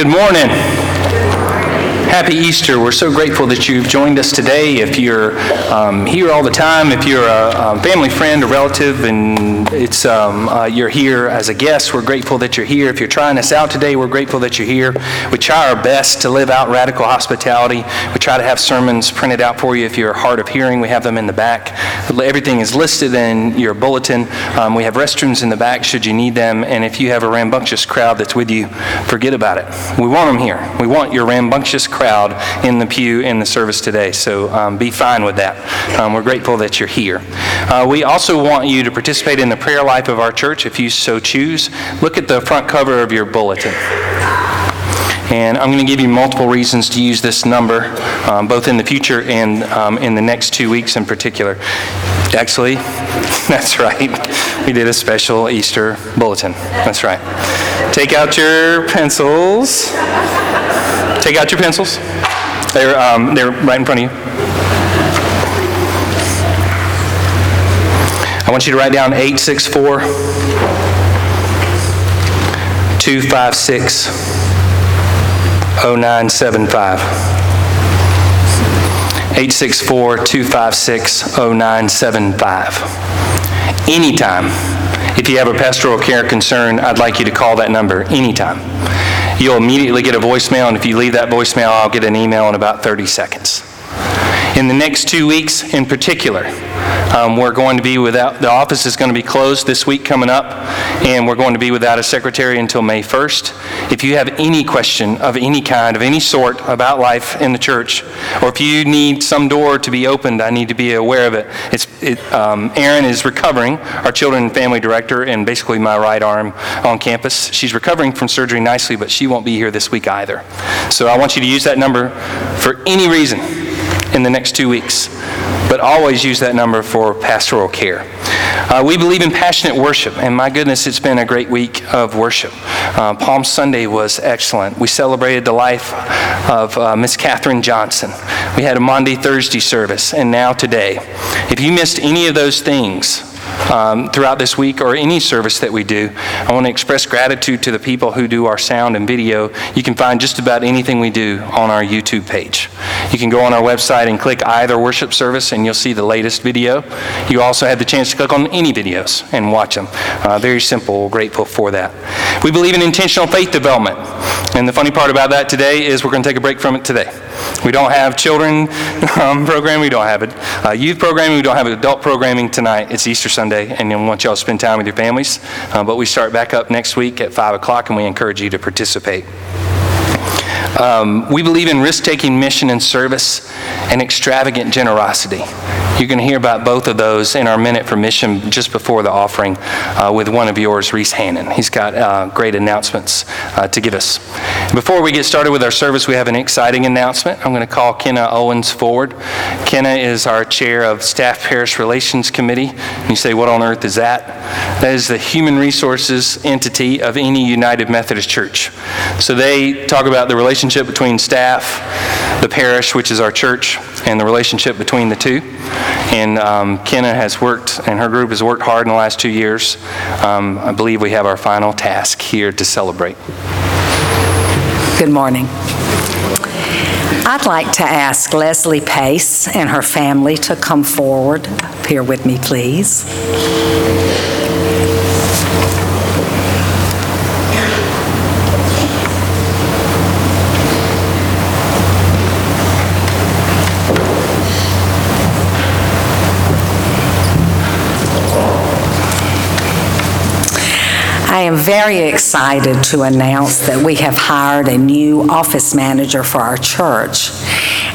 Good morning. Happy Easter. We're so grateful that you've joined us today. If you're um, here all the time, if you're a, a family friend, a relative, and it's um, uh, you're here as a guest, we're grateful that you're here. If you're trying us out today, we're grateful that you're here. We try our best to live out radical hospitality. We try to have sermons printed out for you. If you're hard of hearing, we have them in the back. Everything is listed in your bulletin. Um, we have restrooms in the back should you need them. And if you have a rambunctious crowd that's with you, forget about it. We want them here. We want your rambunctious crowd in the pew in the service today. So um, be fine with that. Um, we're grateful that you're here. Uh, we also want you to participate in the prayer life of our church if you so choose. Look at the front cover of your bulletin. And I'm going to give you multiple reasons to use this number, um, both in the future and um, in the next two weeks in particular. Actually, that's right. We did a special Easter bulletin. That's right. Take out your pencils. Take out your pencils. They're, um, they're right in front of you. I want you to write down 864 256 0975. 864-256-0975. Anytime, if you have a pastoral care concern, I'd like you to call that number anytime. You'll immediately get a voicemail, and if you leave that voicemail, I'll get an email in about 30 seconds. In the next two weeks in particular, um, we're going to be without, the office is going to be closed this week coming up, and we're going to be without a secretary until May 1st. If you have any question of any kind, of any sort about life in the church, or if you need some door to be opened, I need to be aware of it. It's, it, um, Erin is recovering, our children and family director, and basically my right arm on campus. She's recovering from surgery nicely, but she won't be here this week either. So I want you to use that number for any reason in the next two weeks. But always use that number for pastoral care. Uh, we believe in passionate worship, and my goodness, it's been a great week of worship. Uh, Palm Sunday was excellent. We celebrated the life of uh, Miss Catherine Johnson. We had a Monday, Thursday service, and now today. If you missed any of those things, um, throughout this week or any service that we do. I want to express gratitude to the people who do our sound and video. You can find just about anything we do on our YouTube page. You can go on our website and click either worship service and you'll see the latest video. You also have the chance to click on any videos and watch them. Uh, very simple. We're grateful for that. We believe in intentional faith development. And the funny part about that today is we're going to take a break from it today. We don't have children um, programming, we don't have it, uh, youth programming, we don't have adult programming tonight. It's Easter Sunday, and we want y'all to spend time with your families. Uh, but we start back up next week at 5 o'clock, and we encourage you to participate. Um, we believe in risk taking mission and service and extravagant generosity. You're going to hear about both of those in our minute for mission just before the offering uh, with one of yours, Reese Hannon. He's got uh, great announcements uh, to give us. Before we get started with our service, we have an exciting announcement. I'm going to call Kenna Owens forward. Kenna is our chair of Staff Parish Relations Committee. You say, what on earth is that? That is the human resources entity of any United Methodist Church. So they talk about the relationship between staff, the parish, which is our church, and the relationship between the two. And um, Kenna has worked, and her group has worked hard in the last two years. Um, I believe we have our final task here to celebrate. Good morning. I'd like to ask Leslie Pace and her family to come forward here with me, please. Am very excited to announce that we have hired a new office manager for our church,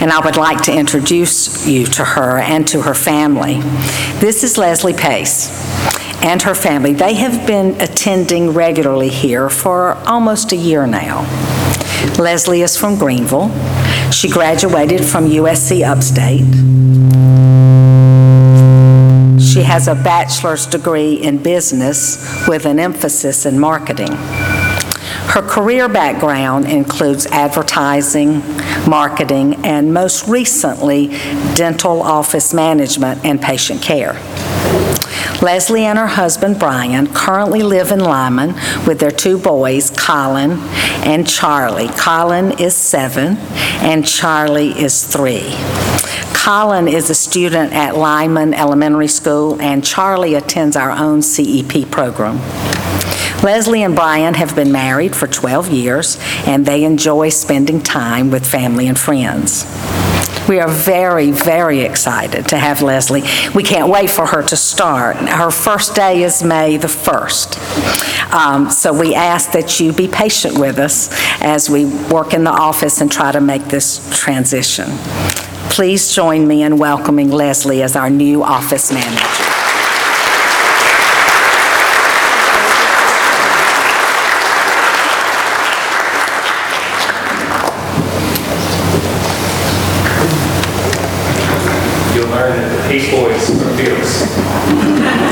and I would like to introduce you to her and to her family. This is Leslie Pace and her family. They have been attending regularly here for almost a year now. Leslie is from Greenville. She graduated from USC Upstate. Has a bachelor's degree in business with an emphasis in marketing. Her career background includes advertising, marketing, and most recently, dental office management and patient care. Leslie and her husband Brian currently live in Lyman with their two boys, Colin and Charlie. Colin is seven and Charlie is three. Colin is a student at Lyman Elementary School, and Charlie attends our own CEP program. Leslie and Brian have been married for 12 years, and they enjoy spending time with family and friends. We are very, very excited to have Leslie. We can't wait for her to start. Her first day is May the 1st. Um, So we ask that you be patient with us as we work in the office and try to make this transition. Please join me in welcoming Leslie as our new office manager. You'll learn that the Peace Boys are fearless.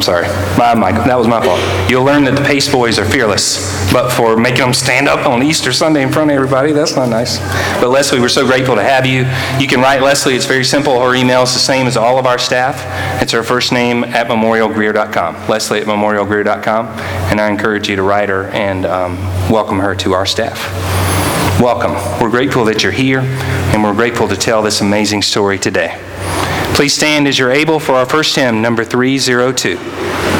I'm sorry. My, my, that was my fault. You'll learn that the Pace Boys are fearless, but for making them stand up on Easter Sunday in front of everybody, that's not nice. But Leslie, we're so grateful to have you. You can write Leslie, it's very simple. Her email is the same as all of our staff. It's her first name at memorialgreer.com, Leslie at memorialgreer.com. And I encourage you to write her and um, welcome her to our staff. Welcome. We're grateful that you're here, and we're grateful to tell this amazing story today. Please stand as you're able for our first hymn, number 302.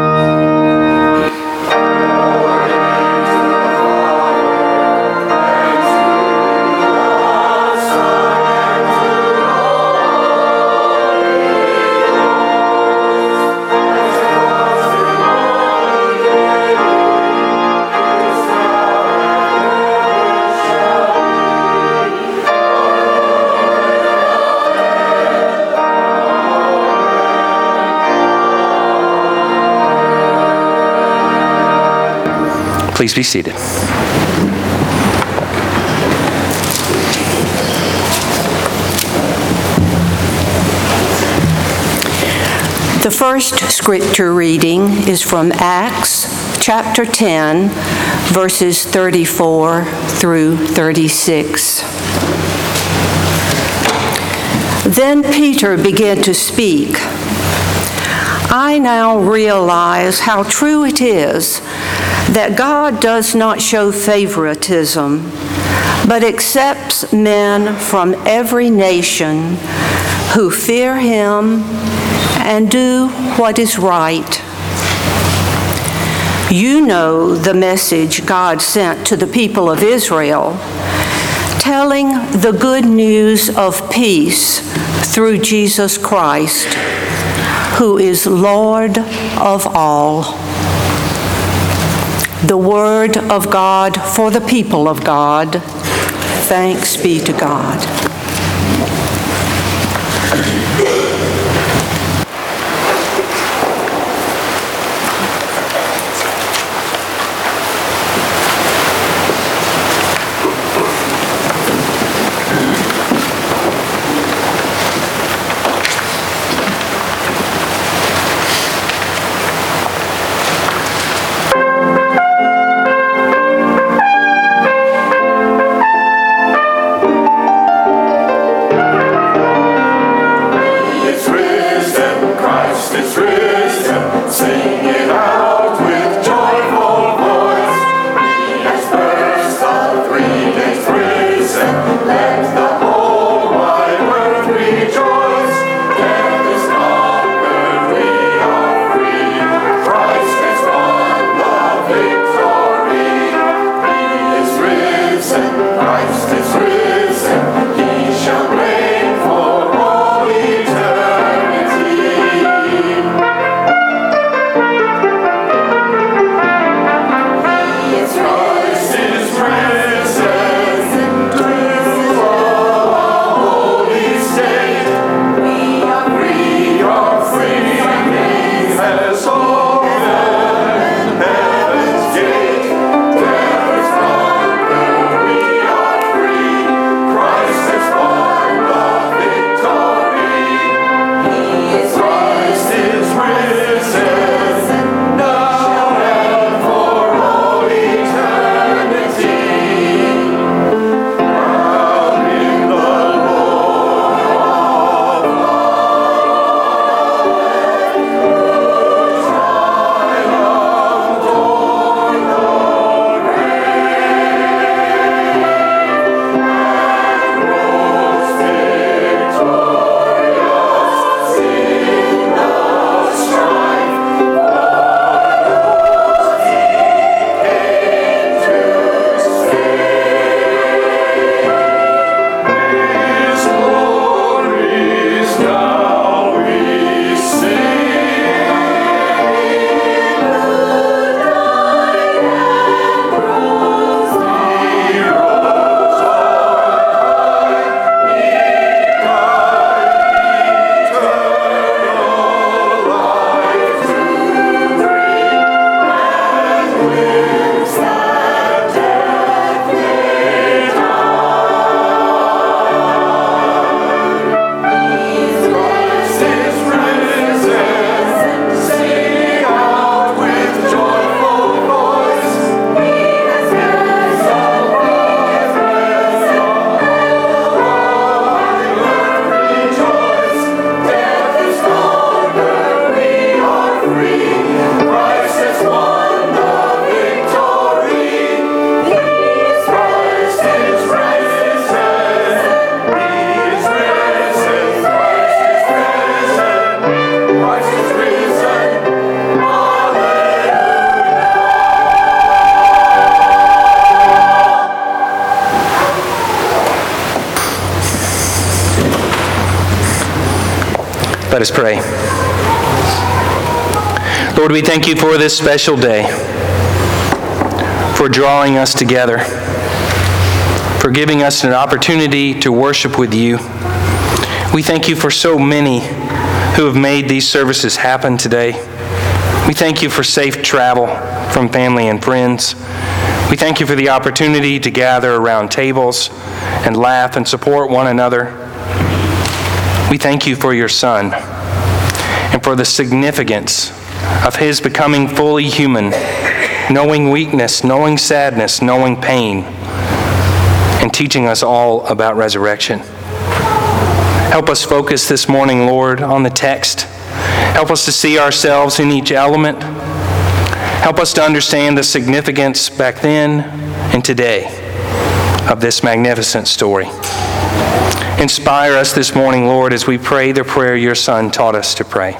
Please be seated. The first scripture reading is from Acts chapter 10, verses 34 through 36. Then Peter began to speak. I now realize how true it is that God does not show favoritism, but accepts men from every nation who fear him and do what is right. You know the message God sent to the people of Israel, telling the good news of peace through Jesus Christ, who is Lord of all. The word of God for the people of God. Thanks be to God. Let us pray. Lord, we thank you for this special day, for drawing us together, for giving us an opportunity to worship with you. We thank you for so many who have made these services happen today. We thank you for safe travel from family and friends. We thank you for the opportunity to gather around tables and laugh and support one another. We thank you for your Son for the significance of his becoming fully human, knowing weakness, knowing sadness, knowing pain, and teaching us all about resurrection. Help us focus this morning, Lord, on the text. Help us to see ourselves in each element. Help us to understand the significance back then and today of this magnificent story. Inspire us this morning, Lord, as we pray the prayer your Son taught us to pray.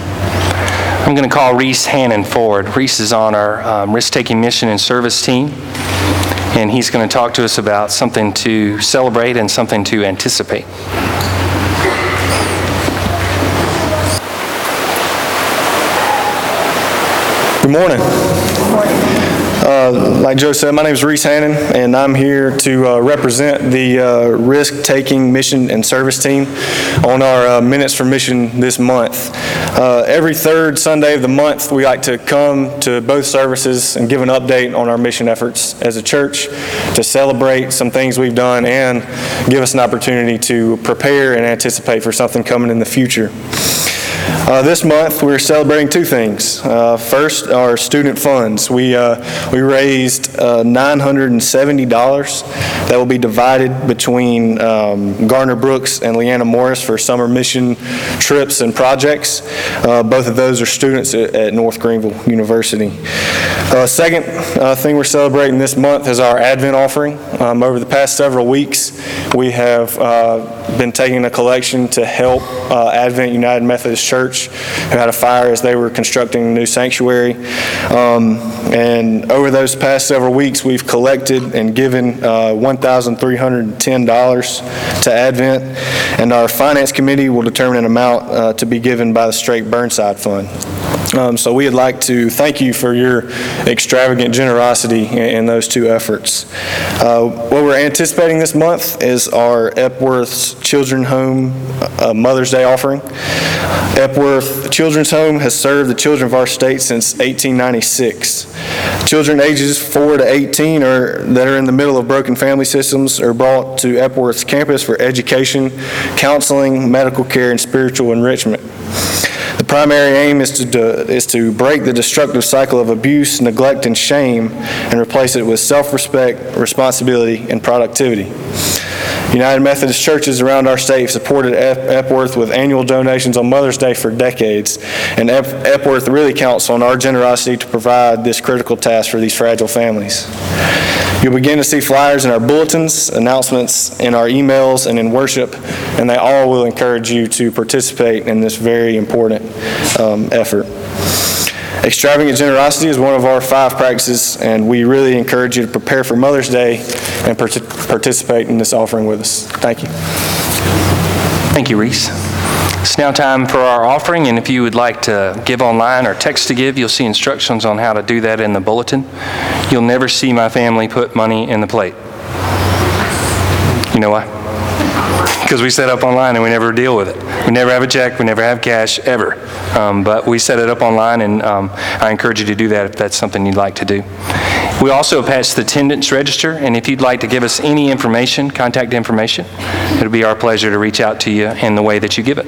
I'm going to call Reese Hannon forward. Reese is on our um, risk-taking mission and service team, and he's going to talk to us about something to celebrate and something to anticipate. Good morning. Uh, Like Joe said, my name is Reese Hannon, and I'm here to uh, represent the uh, risk-taking mission and service team on our uh, Minutes for Mission this month. Uh, Every third Sunday of the month, we like to come to both services and give an update on our mission efforts as a church, to celebrate some things we've done, and give us an opportunity to prepare and anticipate for something coming in the future. Uh, This month, we're celebrating two things. Uh, First, our student funds. We uh, we raised uh, $970 that will be divided between um, Garner Brooks and Leanna Morris for summer mission trips and projects. Uh, Both of those are students at at North Greenville University. Uh, Second thing we're celebrating this month is our Advent offering. Um, Over the past several weeks, we have been taking a collection to help uh, Advent United Methodist Church, who had a fire as they were constructing a new sanctuary. Um, And over those past several weeks, we've collected and given uh, $1,310 to Advent, and our Finance Committee will determine an amount uh, to be given by the Straight Burnside Fund. Um, So we would like to thank you for your extravagant generosity in in those two efforts. Uh, What we're anticipating this month is our Epworth's Children's Home uh, Mother's Day offering. Epworth Children's Home has served the children of our state since 1896. Children ages 4 to 18 are, that are in the middle of broken family systems are brought to Epworth's campus for education, counseling, medical care, and spiritual enrichment. The primary aim is to, do- is to break the destructive cycle of abuse, neglect, and shame, and replace it with self-respect, responsibility, and productivity. United Methodist churches around our state have supported Epworth with annual donations on Mother's Day for decades, and Epworth really counts on our generosity to provide this critical task for these fragile families. You'll begin to see flyers in our bulletins, announcements in our emails, and in worship, and they all will encourage you to participate in this very important um, effort. Extravagant generosity is one of our five practices, and we really encourage you to prepare for Mother's Day and parti- participate in this offering with us. Thank you. Thank you, Reese. It's now time for our offering, and if you would like to give online or text to give, you'll see instructions on how to do that in the bulletin. You'll never see my family put money in the plate. You know why? Because we set up online and we never deal with it. We never have a check, we never have cash, ever. Um, But we set it up online, and um, I encourage you to do that if that's something you'd like to do. We also attach the attendance register, and if you'd like to give us any information, contact information, it'll be our pleasure to reach out to you in the way that you give it.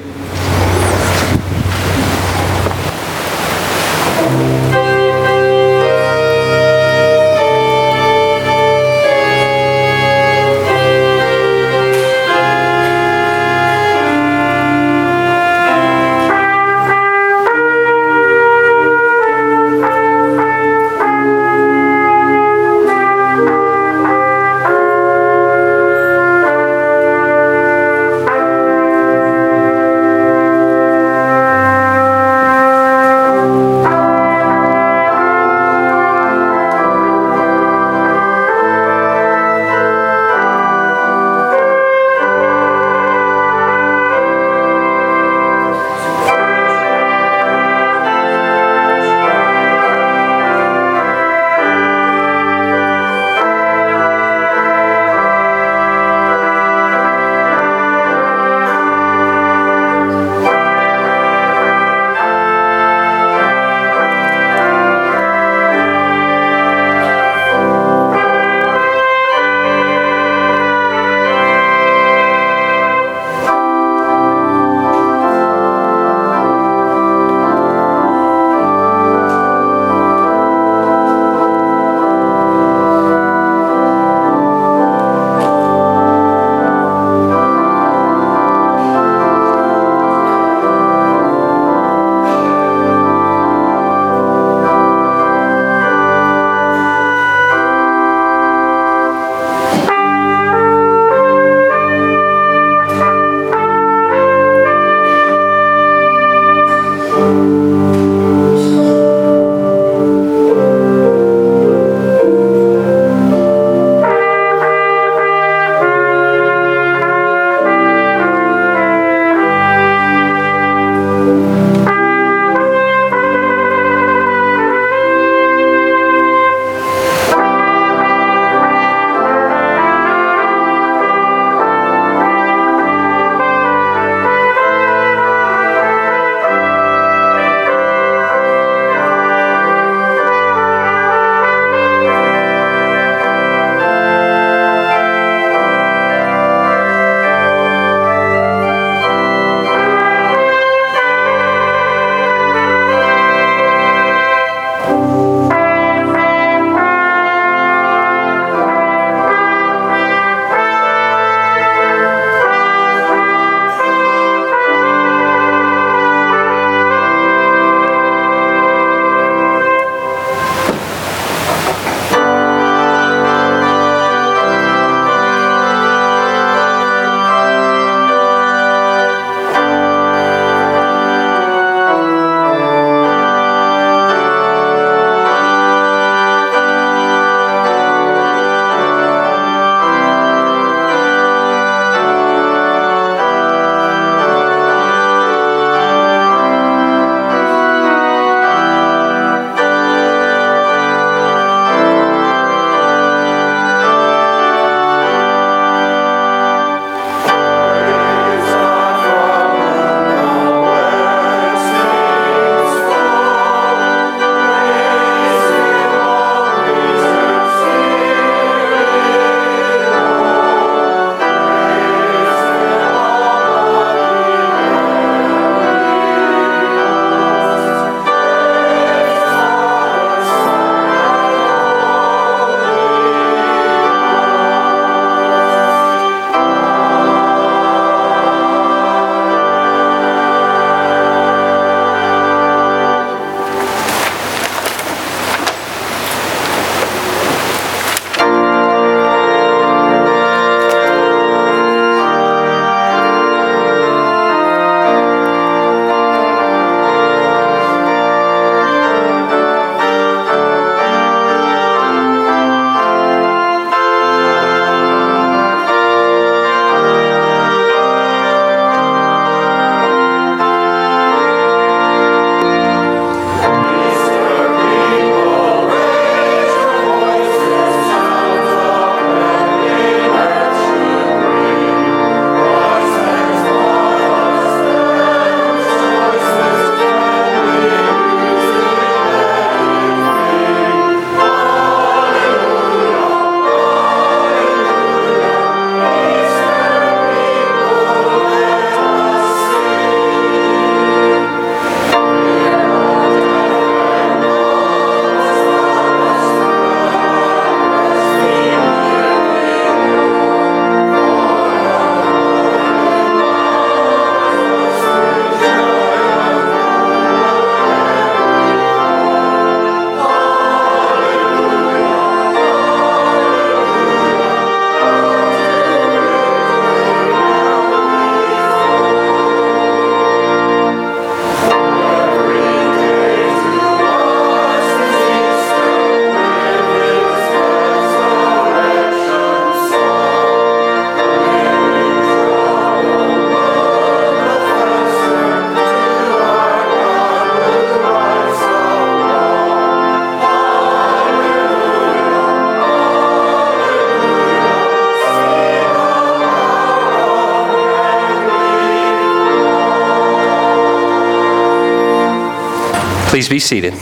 Please be seated.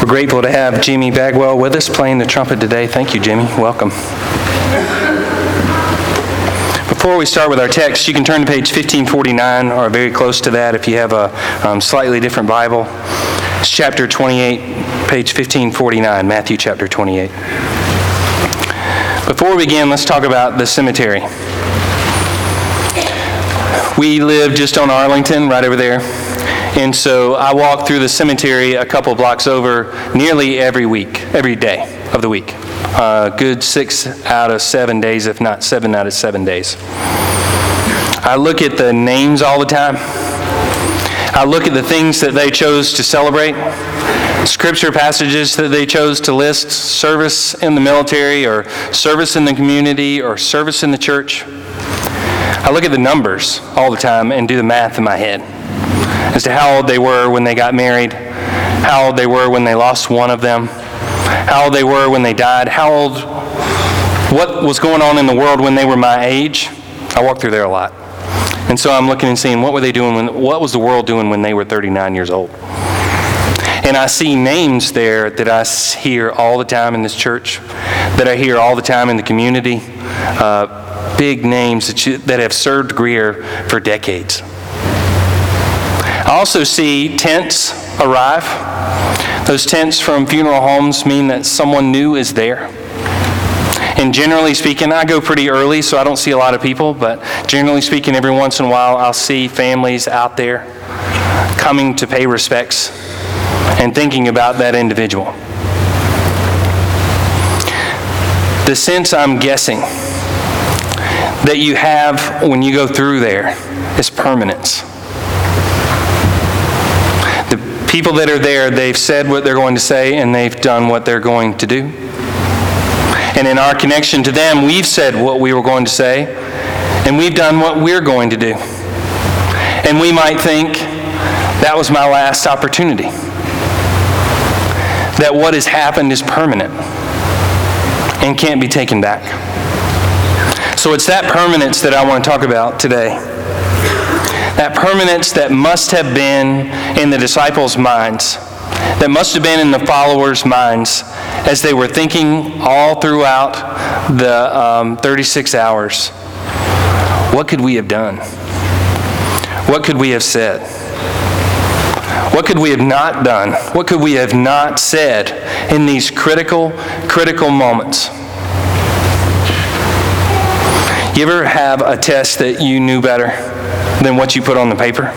We're grateful to have Jimmy Bagwell with us playing the trumpet today. Thank you, Jimmy. Welcome. Before we start with our text, you can turn to page 1549 or very close to that if you have a um, slightly different Bible. It's chapter 28, page 1549, Matthew chapter 28. Before we begin, let's talk about the cemetery. We live just on Arlington, right over there. And so I walk through the cemetery a couple blocks over nearly every week, every day of the week. uh, good six out of seven days, if not seven out of seven days. I look at the names all the time. I look at the things that they chose to celebrate, scripture passages that they chose to list, service in the military, or service in the community, or service in the church. I look at the numbers all the time and do the math in my head as to how old they were when they got married, how old they were when they lost one of them, how old they were when they died, how old, what was going on in the world when they were my age. I walk through there a lot. And so I'm looking and seeing what were they doing when, what was the world doing when they were 39 years old? And I see names there that I hear all the time in this church, that I hear all the time in the community, uh, big names that, you, that have served Greer for decades. I also see tents arrive. Those tents from funeral homes mean that someone new is there. And generally speaking, I go pretty early, so I don't see a lot of people, but generally speaking, every once in a while, I'll see families out there coming to pay respects and thinking about that individual. The sense I'm guessing that you have when you go through there is permanence. The people that are there, they've said what they're going to say and they've done what they're going to do. And in our connection to them, we've said what we were going to say, and we've done what we're going to do. And we might think, that was my last opportunity. That what has happened is permanent and can't be taken back. So it's that permanence that I want to talk about today. That permanence that must have been in the disciples' minds, that must have been in the followers' minds as they were thinking all throughout the um, 36 hours. What could we have done? What could we have said? What could we have not done? What could we have not said in these critical, critical moments? You ever have a test that you knew better than what you put on the paper?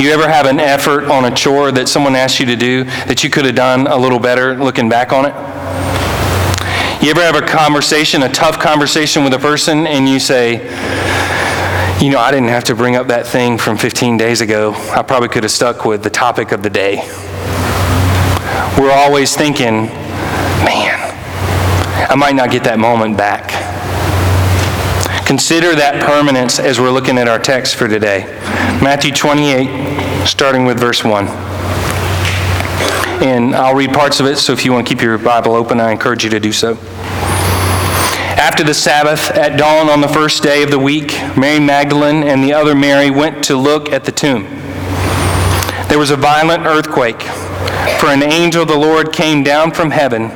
You ever have an effort on a chore that someone asked you to do that you could have done a little better looking back on it? You ever have a conversation, a tough conversation with a person, and you say, you know, I didn't have to bring up that thing from 15 days ago. I probably could have stuck with the topic of the day. We're always thinking, man, I might not get that moment back. Consider that permanence as we're looking at our text for today. Matthew 28, starting with verse 1. And I'll read parts of it, so if you want to keep your Bible open, I encourage you to do so. After the Sabbath, at dawn on the first day of the week, Mary Magdalene and the other Mary went to look at the tomb. There was a violent earthquake, for an angel of the Lord came down from heaven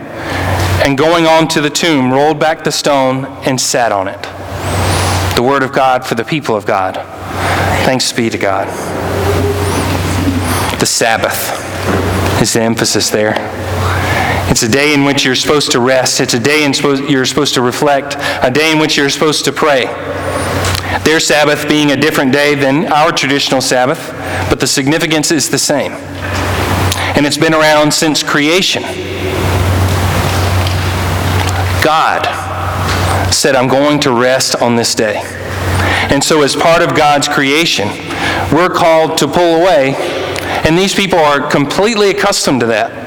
and going on to the tomb, rolled back the stone and sat on it. The word of God for the people of God. Thanks be to God. The Sabbath is the emphasis there. It's a day in which you're supposed to rest. It's a day in supposed, you're supposed to reflect, a day in which you're supposed to pray. Their Sabbath being a different day than our traditional Sabbath, but the significance is the same. And it's been around since creation. God said, I'm going to rest on this day. And so, as part of God's creation, we're called to pull away, and these people are completely accustomed to that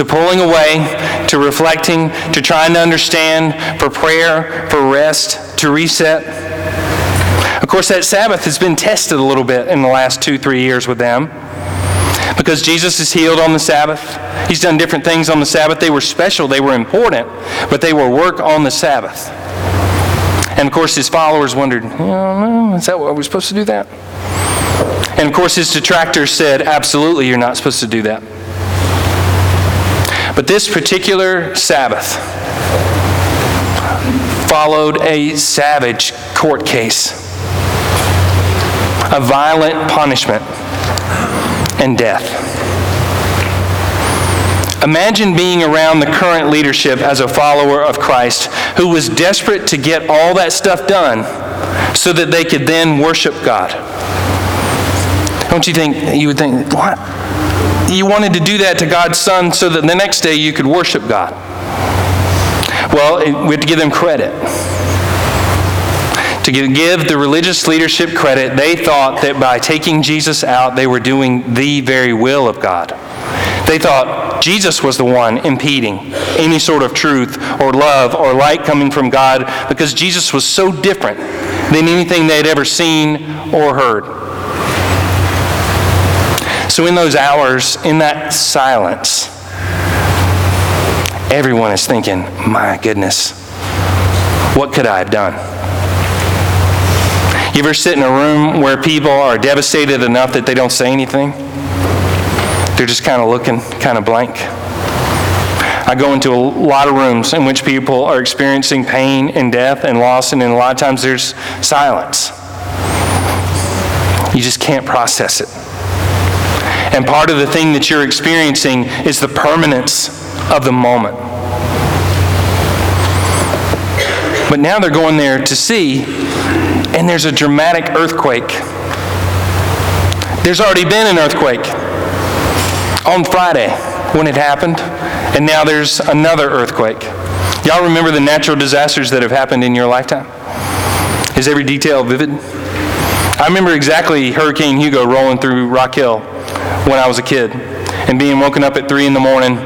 to pulling away, to reflecting, to trying to understand, for prayer, for rest, to reset. Of course, that Sabbath has been tested a little bit in the last two, three years with them. Because Jesus is healed on the Sabbath. He's done different things on the Sabbath. They were special, they were important, but they were work on the Sabbath. And of course, his followers wondered, is that what we're supposed to do that? And of course, his detractors said, absolutely, you're not supposed to do that. But this particular Sabbath followed a savage court case, a violent punishment, and death. Imagine being around the current leadership as a follower of Christ who was desperate to get all that stuff done so that they could then worship God. Don't you think, you would think, what? You wanted to do that to God's Son so that the next day you could worship God. Well, we have to give them credit. To give the religious leadership credit, they thought that by taking Jesus out, they were doing the very will of God. They thought Jesus was the one impeding any sort of truth or love or light coming from God because Jesus was so different than anything they had ever seen or heard. So, in those hours, in that silence, everyone is thinking, my goodness, what could I have done? You ever sit in a room where people are devastated enough that they don't say anything? They're just kind of looking, kind of blank. I go into a lot of rooms in which people are experiencing pain and death and loss, and a lot of times there's silence. You just can't process it. And part of the thing that you're experiencing is the permanence of the moment. But now they're going there to see, and there's a dramatic earthquake. There's already been an earthquake on Friday when it happened, and now there's another earthquake. Y'all remember the natural disasters that have happened in your lifetime? Is every detail vivid? I remember exactly Hurricane Hugo rolling through Rock Hill when I was a kid and being woken up at 3 in the morning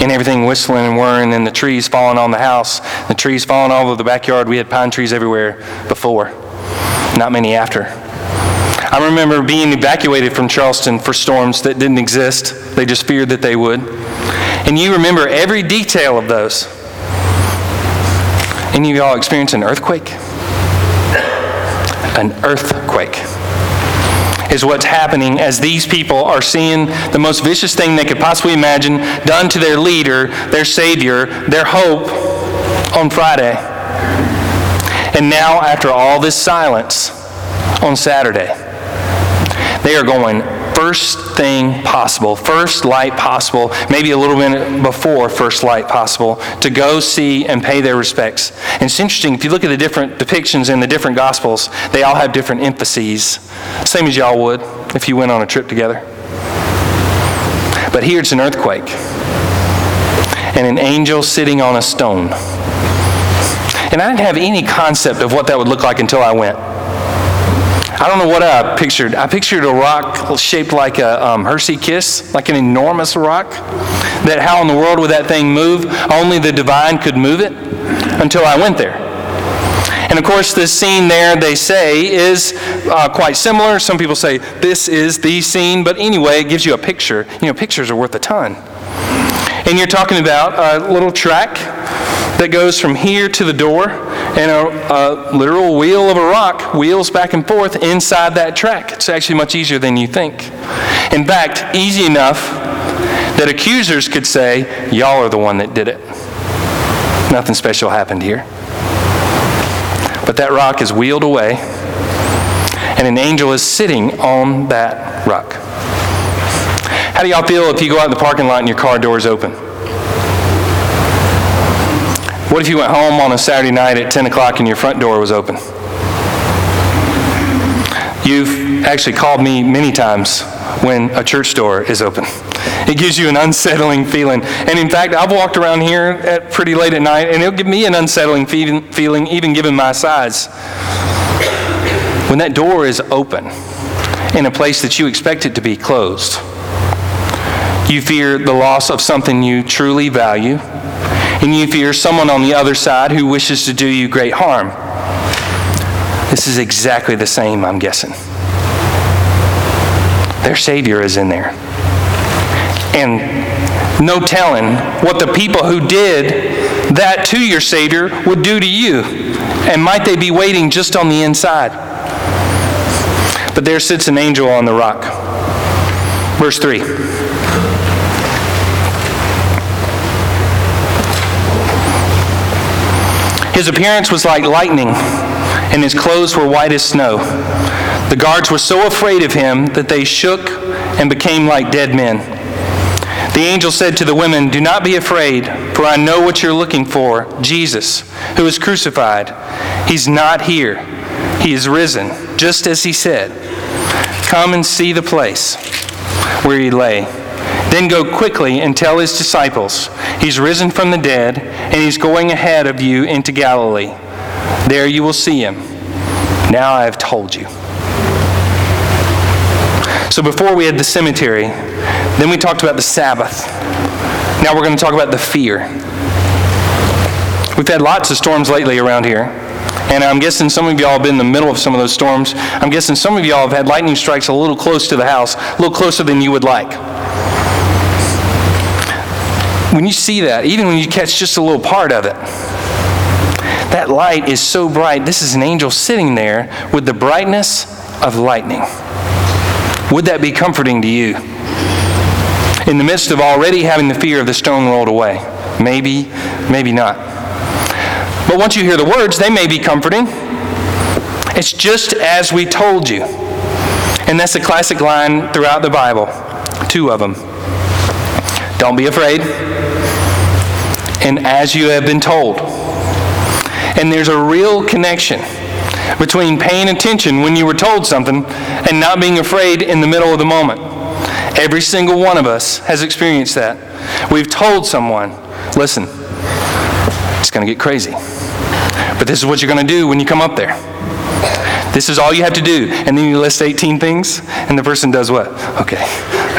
and everything whistling and whirring and the trees falling on the house, the trees falling all over the backyard. We had pine trees everywhere before, not many after. I remember being evacuated from Charleston for storms that didn't exist. They just feared that they would. And you remember every detail of those. Any of y'all experience an earthquake? An earthquake is what's happening as these people are seeing the most vicious thing they could possibly imagine done to their leader, their Savior, their hope on Friday. And now, after all this silence on Saturday, they are going first thing possible, first light possible, maybe a little bit before first light possible, to go see and pay their respects. And it's interesting, if you look at the different depictions in the different Gospels, they all have different emphases, same as y'all would if you went on a trip together. But here it's an earthquake and an angel sitting on a stone. And I didn't have any concept of what that would look like until I went. I don't know what I pictured. I pictured a rock shaped like a um, Hershey kiss, like an enormous rock. That how in the world would that thing move? Only the divine could move it until I went there. And of course, this scene there, they say, is uh, quite similar. Some people say this is the scene, but anyway, it gives you a picture. You know, pictures are worth a ton. And you're talking about a little track that goes from here to the door, and a, a literal wheel of a rock wheels back and forth inside that track. It's actually much easier than you think. In fact, easy enough that accusers could say, Y'all are the one that did it. Nothing special happened here. But that rock is wheeled away, and an angel is sitting on that rock. How do y'all feel if you go out in the parking lot and your car door is open? What if you went home on a Saturday night at 10 o'clock and your front door was open? You've actually called me many times when a church door is open. It gives you an unsettling feeling. And in fact, I've walked around here at pretty late at night, and it'll give me an unsettling feeling, even given my size. When that door is open in a place that you expect it to be closed, you fear the loss of something you truly value, and you fear someone on the other side who wishes to do you great harm. This is exactly the same, I'm guessing. Their Savior is in there. And no telling what the people who did that to your Savior would do to you. And might they be waiting just on the inside? But there sits an angel on the rock. Verse 3. His appearance was like lightning, and his clothes were white as snow. The guards were so afraid of him that they shook and became like dead men. The angel said to the women, Do not be afraid, for I know what you're looking for Jesus, who was crucified. He's not here, he is risen, just as he said. Come and see the place where he lay. Then go quickly and tell his disciples, He's risen from the dead, and he's going ahead of you into Galilee. There you will see him. Now I have told you. So before we had the cemetery, then we talked about the Sabbath. Now we're going to talk about the fear. We've had lots of storms lately around here. And I'm guessing some of y'all have been in the middle of some of those storms. I'm guessing some of y'all have had lightning strikes a little close to the house, a little closer than you would like. When you see that, even when you catch just a little part of it, that light is so bright. This is an angel sitting there with the brightness of lightning. Would that be comforting to you? In the midst of already having the fear of the stone rolled away? Maybe, maybe not. But once you hear the words, they may be comforting. It's just as we told you. And that's a classic line throughout the Bible. Two of them. Don't be afraid. And as you have been told. And there's a real connection between paying attention when you were told something and not being afraid in the middle of the moment. Every single one of us has experienced that. We've told someone, listen, it's going to get crazy. But this is what you're going to do when you come up there. This is all you have to do. And then you list 18 things, and the person does what? Okay,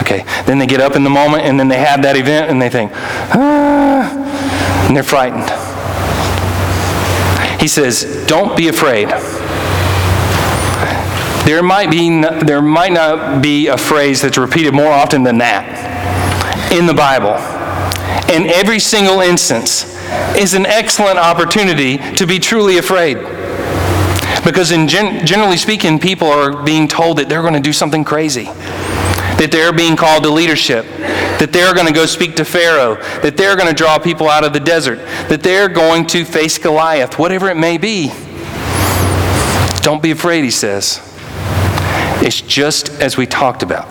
okay. Then they get up in the moment, and then they have that event, and they think, ah, and they're frightened. He says, don't be afraid. There might, be, there might not be a phrase that's repeated more often than that in the Bible. In every single instance is an excellent opportunity to be truly afraid. Because in gen- generally speaking, people are being told that they're going to do something crazy, that they're being called to leadership, that they're going to go speak to Pharaoh, that they're going to draw people out of the desert, that they're going to face Goliath, whatever it may be. Don't be afraid, he says. It's just as we talked about.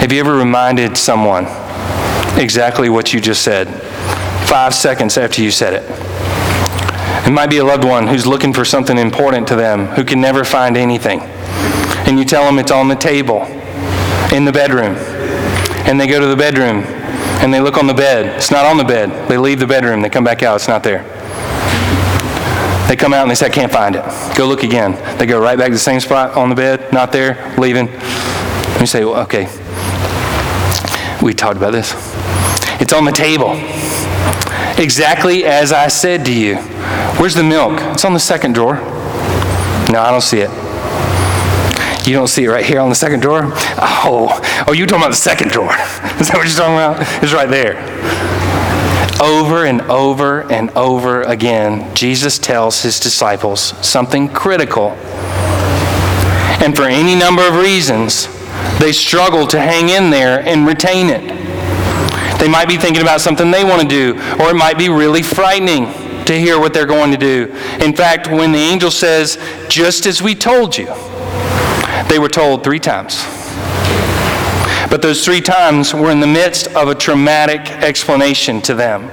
Have you ever reminded someone exactly what you just said five seconds after you said it? It might be a loved one who's looking for something important to them, who can never find anything. And you tell them it's on the table in the bedroom. And they go to the bedroom and they look on the bed. It's not on the bed. They leave the bedroom. They come back out. It's not there. They come out and they say, I can't find it. Go look again. They go right back to the same spot on the bed, not there, leaving. And you say, well, okay. We talked about this. It's on the table. Exactly as I said to you. Where's the milk? It's on the second drawer. No, I don't see it. You don't see it right here on the second drawer? Oh, oh, you're talking about the second drawer. Is that what you're talking about? It's right there. Over and over and over again, Jesus tells his disciples something critical. And for any number of reasons, they struggle to hang in there and retain it. They might be thinking about something they want to do, or it might be really frightening to hear what they're going to do. In fact, when the angel says, just as we told you, they were told three times. But those three times were in the midst of a traumatic explanation to them.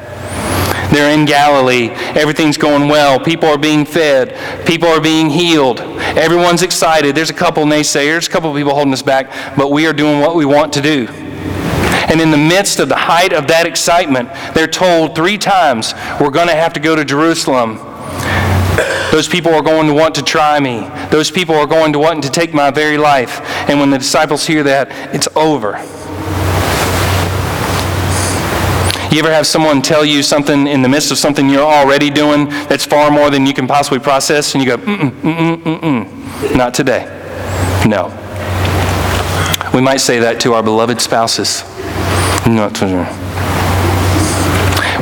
They're in Galilee. Everything's going well. People are being fed. People are being healed. Everyone's excited. There's a couple naysayers, a couple people holding us back, but we are doing what we want to do. And in the midst of the height of that excitement, they're told three times, We're going to have to go to Jerusalem. Those people are going to want to try me. Those people are going to want to take my very life. And when the disciples hear that, it's over. You ever have someone tell you something in the midst of something you're already doing that's far more than you can possibly process, and you go, mm-mm, mm-mm, mm-mm. Not today. No. We might say that to our beloved spouses. Not today.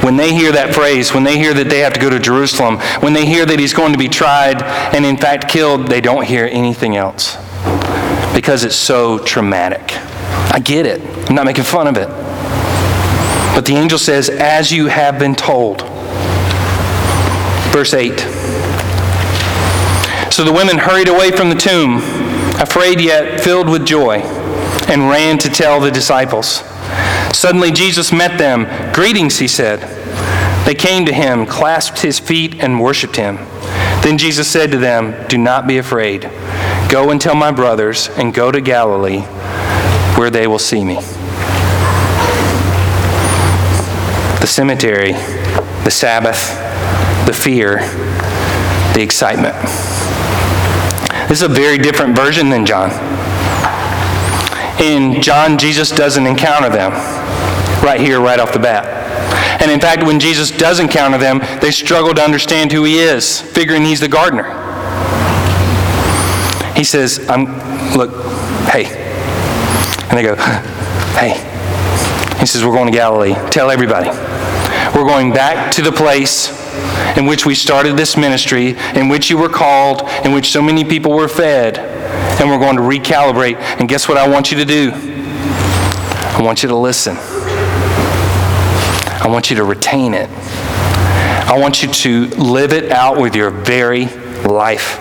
When they hear that phrase, when they hear that they have to go to Jerusalem, when they hear that he's going to be tried and in fact killed, they don't hear anything else because it's so traumatic. I get it. I'm not making fun of it. But the angel says, as you have been told. Verse 8. So the women hurried away from the tomb, afraid yet filled with joy, and ran to tell the disciples. Suddenly Jesus met them. Greetings, he said. They came to him, clasped his feet, and worshiped him. Then Jesus said to them, Do not be afraid. Go and tell my brothers, and go to Galilee. where they will see me. The cemetery, the Sabbath, the fear, the excitement. This is a very different version than John. In John, Jesus doesn't encounter them right here, right off the bat. And in fact, when Jesus does encounter them, they struggle to understand who he is, figuring he's the gardener. He says, I'm, look, hey. And they go, hey. He says, we're going to Galilee. Tell everybody. We're going back to the place in which we started this ministry, in which you were called, in which so many people were fed, and we're going to recalibrate. And guess what I want you to do? I want you to listen. I want you to retain it. I want you to live it out with your very life.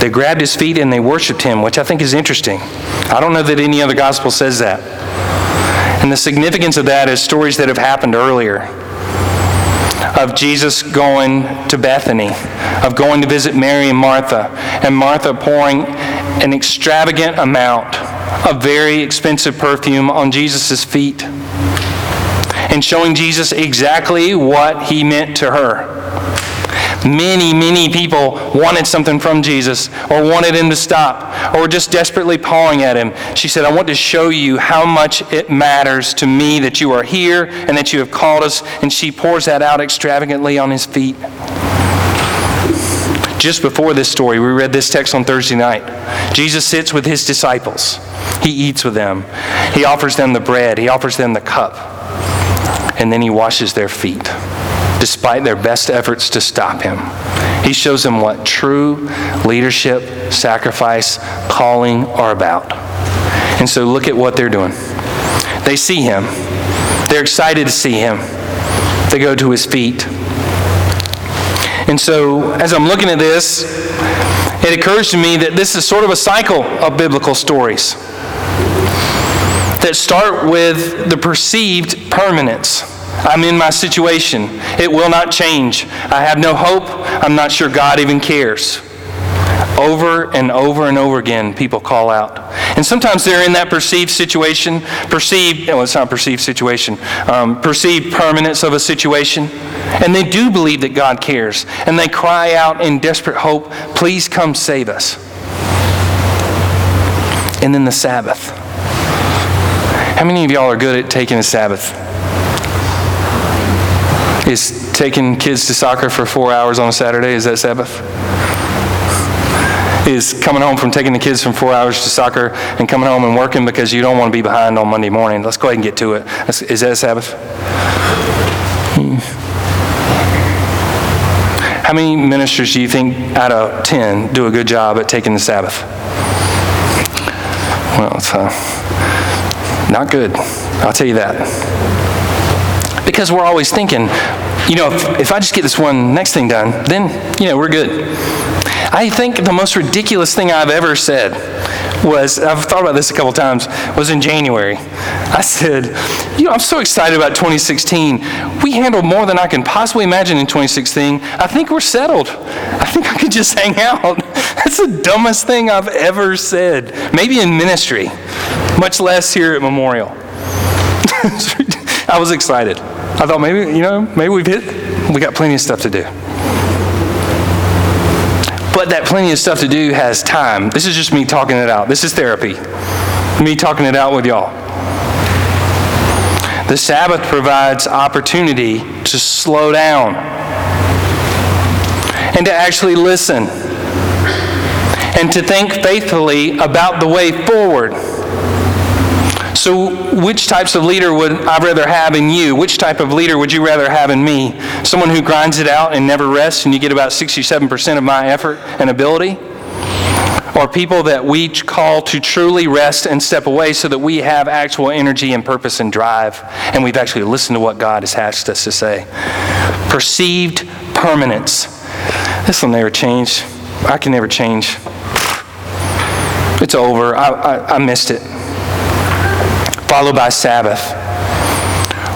They grabbed his feet and they worshiped him, which I think is interesting. I don't know that any other gospel says that. And the significance of that is stories that have happened earlier of Jesus going to Bethany, of going to visit Mary and Martha, and Martha pouring an extravagant amount of very expensive perfume on Jesus' feet and showing Jesus exactly what he meant to her. Many, many people wanted something from Jesus or wanted him to stop or were just desperately pawing at him. She said, I want to show you how much it matters to me that you are here and that you have called us. And she pours that out extravagantly on his feet. Just before this story, we read this text on Thursday night. Jesus sits with his disciples. He eats with them. He offers them the bread. He offers them the cup. And then he washes their feet despite their best efforts to stop him. He shows them what true leadership, sacrifice, calling are about. And so look at what they're doing. They see him, they're excited to see him. They go to his feet. And so, as I'm looking at this, it occurs to me that this is sort of a cycle of biblical stories that start with the perceived permanence. I'm in my situation. It will not change. I have no hope. I'm not sure God even cares. Over and over and over again, people call out. And sometimes they're in that perceived situation, perceived, well, it's not perceived situation, um, perceived permanence of a situation. And they do believe that God cares. And they cry out in desperate hope, please come save us. And then the Sabbath. How many of y'all are good at taking a Sabbath? Is taking kids to soccer for four hours on a Saturday, is that Sabbath? Is coming home from taking the kids from four hours to soccer and coming home and working because you don't want to be behind on Monday morning. Let's go ahead and get to it. Is that Sabbath? How many ministers do you think out of 10 do a good job at taking the Sabbath? Well, it's uh, not good. I'll tell you that. Because we're always thinking, you know, if, if I just get this one next thing done, then, you know, we're good. I think the most ridiculous thing I've ever said was, I've thought about this a couple times, was in January. I said, you know, I'm so excited about 2016. We handled more than I can possibly imagine in 2016. I think we're settled. I think I could just hang out. That's the dumbest thing I've ever said. Maybe in ministry, much less here at Memorial. I was excited. I thought maybe, you know, maybe we've hit, we got plenty of stuff to do. But that plenty of stuff to do has time. This is just me talking it out. This is therapy. Me talking it out with y'all. The Sabbath provides opportunity to slow down and to actually listen and to think faithfully about the way forward. So, which types of leader would I rather have in you? Which type of leader would you rather have in me? Someone who grinds it out and never rests, and you get about 67% of my effort and ability? Or people that we call to truly rest and step away so that we have actual energy and purpose and drive, and we've actually listened to what God has asked us to say? Perceived permanence. This will never change. I can never change. It's over. I, I, I missed it followed by Sabbath.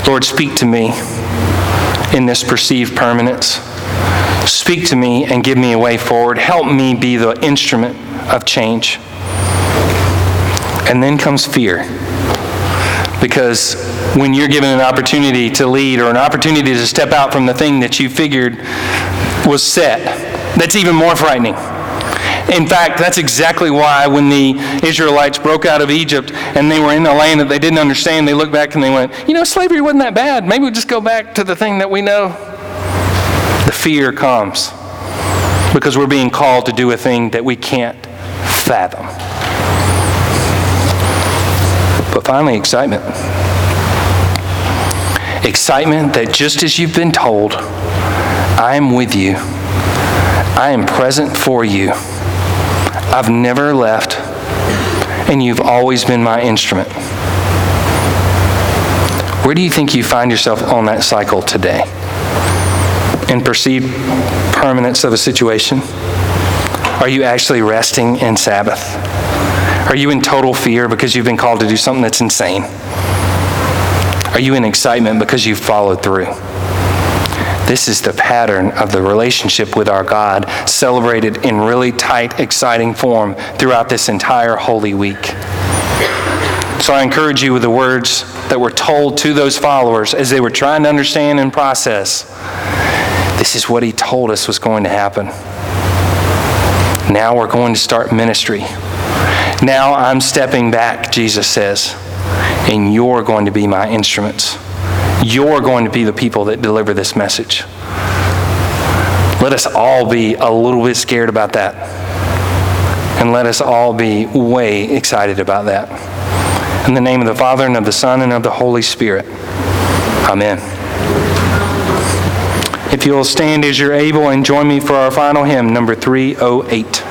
Lord, speak to me in this perceived permanence. Speak to me and give me a way forward. Help me be the instrument of change. And then comes fear. Because when you're given an opportunity to lead or an opportunity to step out from the thing that you figured was set, that's even more frightening. In fact, that's exactly why when the Israelites broke out of Egypt and they were in a land that they didn't understand, they looked back and they went, you know, slavery wasn't that bad. Maybe we'll just go back to the thing that we know. The fear comes because we're being called to do a thing that we can't fathom. But finally, excitement. Excitement that just as you've been told, I am with you, I am present for you, I've never left, and you've always been my instrument. Where do you think you find yourself on that cycle today? In perceived permanence of a situation? Are you actually resting in Sabbath? Are you in total fear because you've been called to do something that's insane? Are you in excitement because you've followed through? This is the pattern of the relationship with our God, celebrated in really tight, exciting form throughout this entire Holy Week. So I encourage you with the words that were told to those followers as they were trying to understand and process. This is what he told us was going to happen. Now we're going to start ministry. Now I'm stepping back, Jesus says, and you're going to be my instruments. You're going to be the people that deliver this message. Let us all be a little bit scared about that. And let us all be way excited about that. In the name of the Father, and of the Son, and of the Holy Spirit. Amen. If you'll stand as you're able and join me for our final hymn, number 308.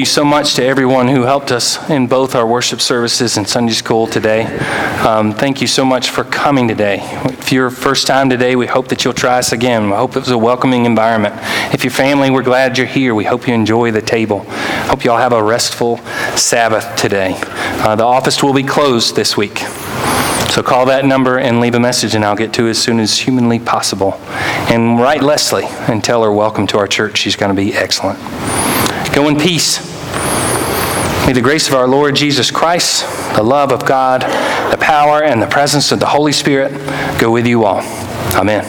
You so much to everyone who helped us in both our worship services and Sunday school today. Um, Thank you so much for coming today. If you're first time today, we hope that you'll try us again. We hope it was a welcoming environment. If you're family, we're glad you're here. We hope you enjoy the table. Hope you all have a restful Sabbath today. Uh, The office will be closed this week. So call that number and leave a message, and I'll get to it as soon as humanly possible. And write Leslie and tell her welcome to our church. She's going to be excellent. Go in peace. May the grace of our Lord Jesus Christ, the love of God, the power and the presence of the Holy Spirit go with you all. Amen.